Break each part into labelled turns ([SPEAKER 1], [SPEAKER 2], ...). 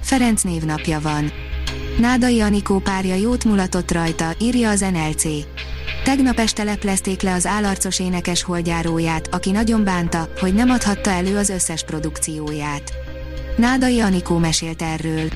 [SPEAKER 1] Ferenc névnapja van. Nádai Anikó párja jót mulatott rajta, írja az NLC. Tegnap este leplezték le az állarcos énekes holdjáróját, aki nagyon bánta, hogy nem adhatta elő az összes produkcióját. Nádai Anikó mesélt erről.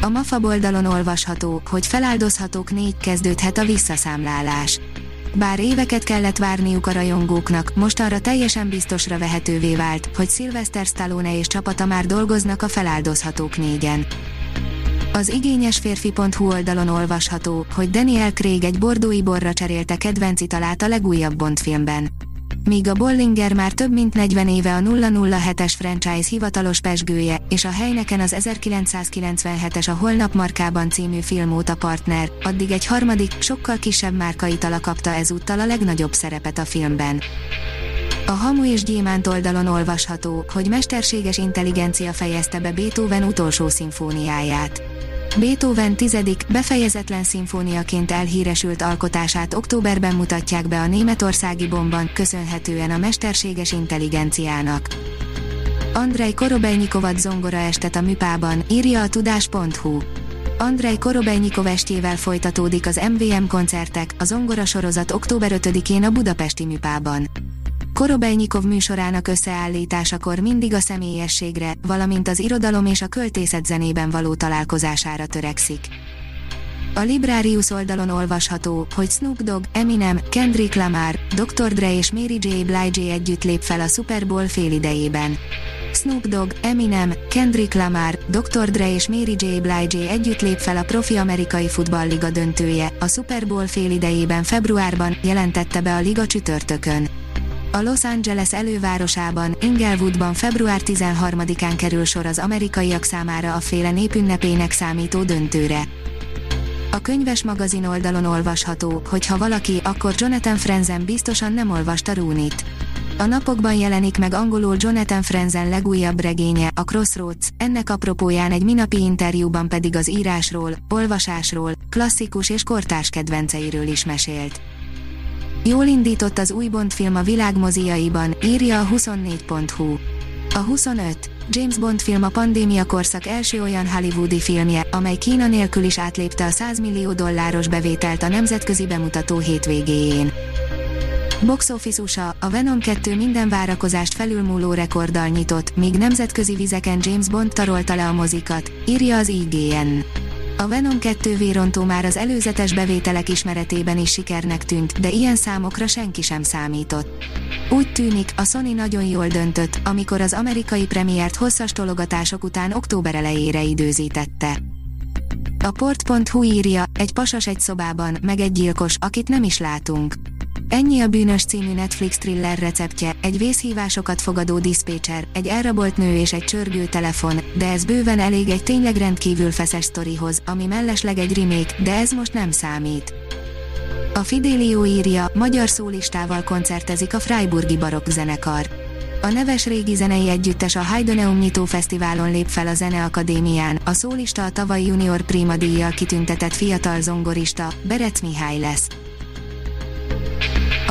[SPEAKER 1] A MAFA oldalon olvasható, hogy feláldozhatók négy kezdődhet a visszaszámlálás. Bár éveket kellett várniuk a rajongóknak, mostanra teljesen biztosra vehetővé vált, hogy Sylvester Stallone és csapata már dolgoznak a feláldozhatók négyen. Az igényes férfi.hu oldalon olvasható, hogy Daniel Craig egy bordói borra cserélte kedvenc italát a legújabb Bond filmben. Míg a Bollinger már több mint 40 éve a 007-es franchise hivatalos pesgője, és a helyneken az 1997-es a Holnap markában című film óta partner, addig egy harmadik, sokkal kisebb márkaitala kapta ezúttal a legnagyobb szerepet a filmben. A Hamu és Gyémánt oldalon olvasható, hogy mesterséges intelligencia fejezte be Beethoven utolsó szimfóniáját. Beethoven tizedik, befejezetlen szimfóniaként elhíresült alkotását októberben mutatják be a németországi bomban, köszönhetően a mesterséges intelligenciának. Andrei Korobejnyikovat zongora estet a műpában, írja a tudás.hu. Andrei Korobejnyikov estjével folytatódik az MVM koncertek, a zongora sorozat október 5-én a budapesti műpában. Korobejnyikov műsorának összeállításakor mindig a személyességre, valamint az irodalom és a költészet zenében való találkozására törekszik. A Librarius oldalon olvasható, hogy Snoop Dogg, Eminem, Kendrick Lamar, Dr. Dre és Mary J. Blige együtt lép fel a Super Bowl félidejében. Snoop Dogg, Eminem, Kendrick Lamar, Dr. Dre és Mary J. Blige együtt lép fel a profi amerikai futballliga döntője, a Super Bowl félidejében februárban, jelentette be a liga csütörtökön. A Los Angeles elővárosában, Inglewoodban február 13-án kerül sor az amerikaiak számára a féle népünnepének számító döntőre. A könyves magazin oldalon olvasható, hogy ha valaki, akkor Jonathan Franzen biztosan nem olvasta Rúnit. A napokban jelenik meg angolul Jonathan Franzen legújabb regénye, a Crossroads, ennek apropóján egy minapi interjúban pedig az írásról, olvasásról, klasszikus és kortás kedvenceiről is mesélt. Jól indított az új Bond film a világ moziaiban, írja a 24.hu. A 25. James Bond film a pandémia korszak első olyan hollywoodi filmje, amely Kína nélkül is átlépte a 100 millió dolláros bevételt a nemzetközi bemutató hétvégéjén. Box Office USA, a Venom 2 minden várakozást felülmúló rekorddal nyitott, míg nemzetközi vizeken James Bond tarolta le a mozikat, írja az IGN. A Venom 2 vérontó már az előzetes bevételek ismeretében is sikernek tűnt, de ilyen számokra senki sem számított. Úgy tűnik, a Sony nagyon jól döntött, amikor az amerikai premiért hosszas tologatások után október elejére időzítette. A port.hu írja, egy pasas egy szobában, meg egy gyilkos, akit nem is látunk. Ennyi a bűnös című Netflix thriller receptje, egy vészhívásokat fogadó diszpécser, egy elrabolt nő és egy csörgő telefon, de ez bőven elég egy tényleg rendkívül feszes sztorihoz, ami mellesleg egy remake, de ez most nem számít. A Fidelio írja, magyar szólistával koncertezik a Freiburgi Barokk zenekar. A neves régi zenei együttes a Heideneum Nyitó Fesztiválon lép fel a Zeneakadémián, a szólista a tavaly junior prima díjjal kitüntetett fiatal zongorista, Berec Mihály lesz.